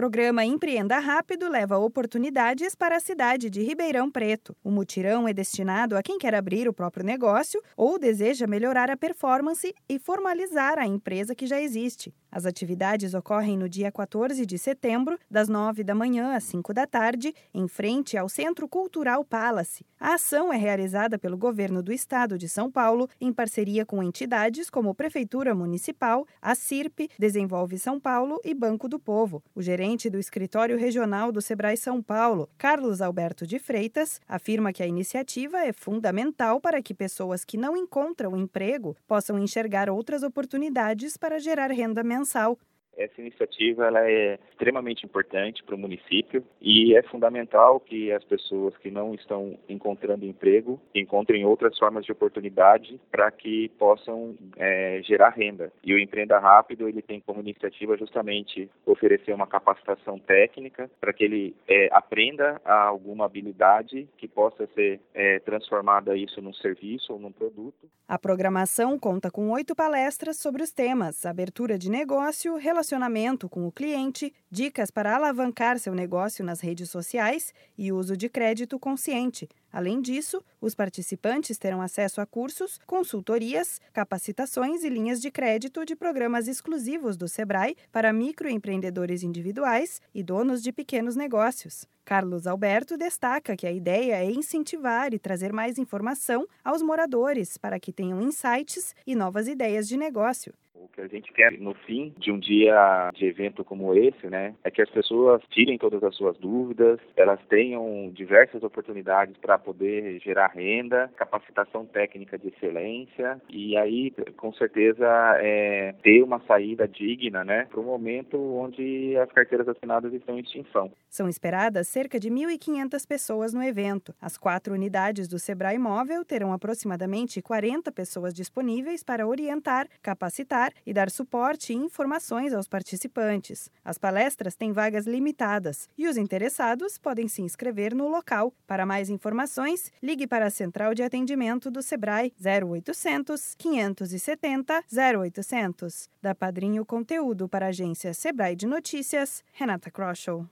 programa Empreenda Rápido leva oportunidades para a cidade de Ribeirão Preto. O mutirão é destinado a quem quer abrir o próprio negócio ou deseja melhorar a performance e formalizar a empresa que já existe. As atividades ocorrem no dia 14 de setembro, das 9 da manhã às 5 da tarde, em frente ao Centro Cultural Palace. A ação é realizada pelo governo do estado de São Paulo, em parceria com entidades como Prefeitura Municipal, a CIRP, Desenvolve São Paulo e Banco do Povo. O gerente do escritório regional do Sebrae São Paulo, Carlos Alberto de Freitas, afirma que a iniciativa é fundamental para que pessoas que não encontram emprego possam enxergar outras oportunidades para gerar renda mensal mensal. Essa iniciativa ela é extremamente importante para o município e é fundamental que as pessoas que não estão encontrando emprego encontrem outras formas de oportunidade para que possam é, gerar renda. E o Empreenda Rápido ele tem como iniciativa justamente oferecer uma capacitação técnica para que ele é, aprenda alguma habilidade que possa ser é, transformada isso num serviço ou num produto. A programação conta com oito palestras sobre os temas abertura de negócio, relacionamento relacionamento com o cliente, dicas para alavancar seu negócio nas redes sociais e uso de crédito consciente. Além disso, os participantes terão acesso a cursos, consultorias, capacitações e linhas de crédito de programas exclusivos do Sebrae para microempreendedores individuais e donos de pequenos negócios. Carlos Alberto destaca que a ideia é incentivar e trazer mais informação aos moradores para que tenham insights e novas ideias de negócio. O que a gente quer no fim de um dia de evento como esse, né, é que as pessoas tirem todas as suas dúvidas, elas tenham diversas oportunidades para poder gerar renda, capacitação técnica de excelência e aí, com certeza, é, ter uma saída digna, né, para o momento onde as carteiras assinadas estão em extinção. São esperadas cerca de 1.500 pessoas no evento. As quatro unidades do Sebrae Móvel terão aproximadamente 40 pessoas disponíveis para orientar, capacitar e dar suporte e informações aos participantes. As palestras têm vagas limitadas e os interessados podem se inscrever no local. Para mais informações, ligue para a Central de Atendimento do Sebrae 0800 570 0800. Da Padrinho Conteúdo para a agência Sebrae de Notícias, Renata Kroschel.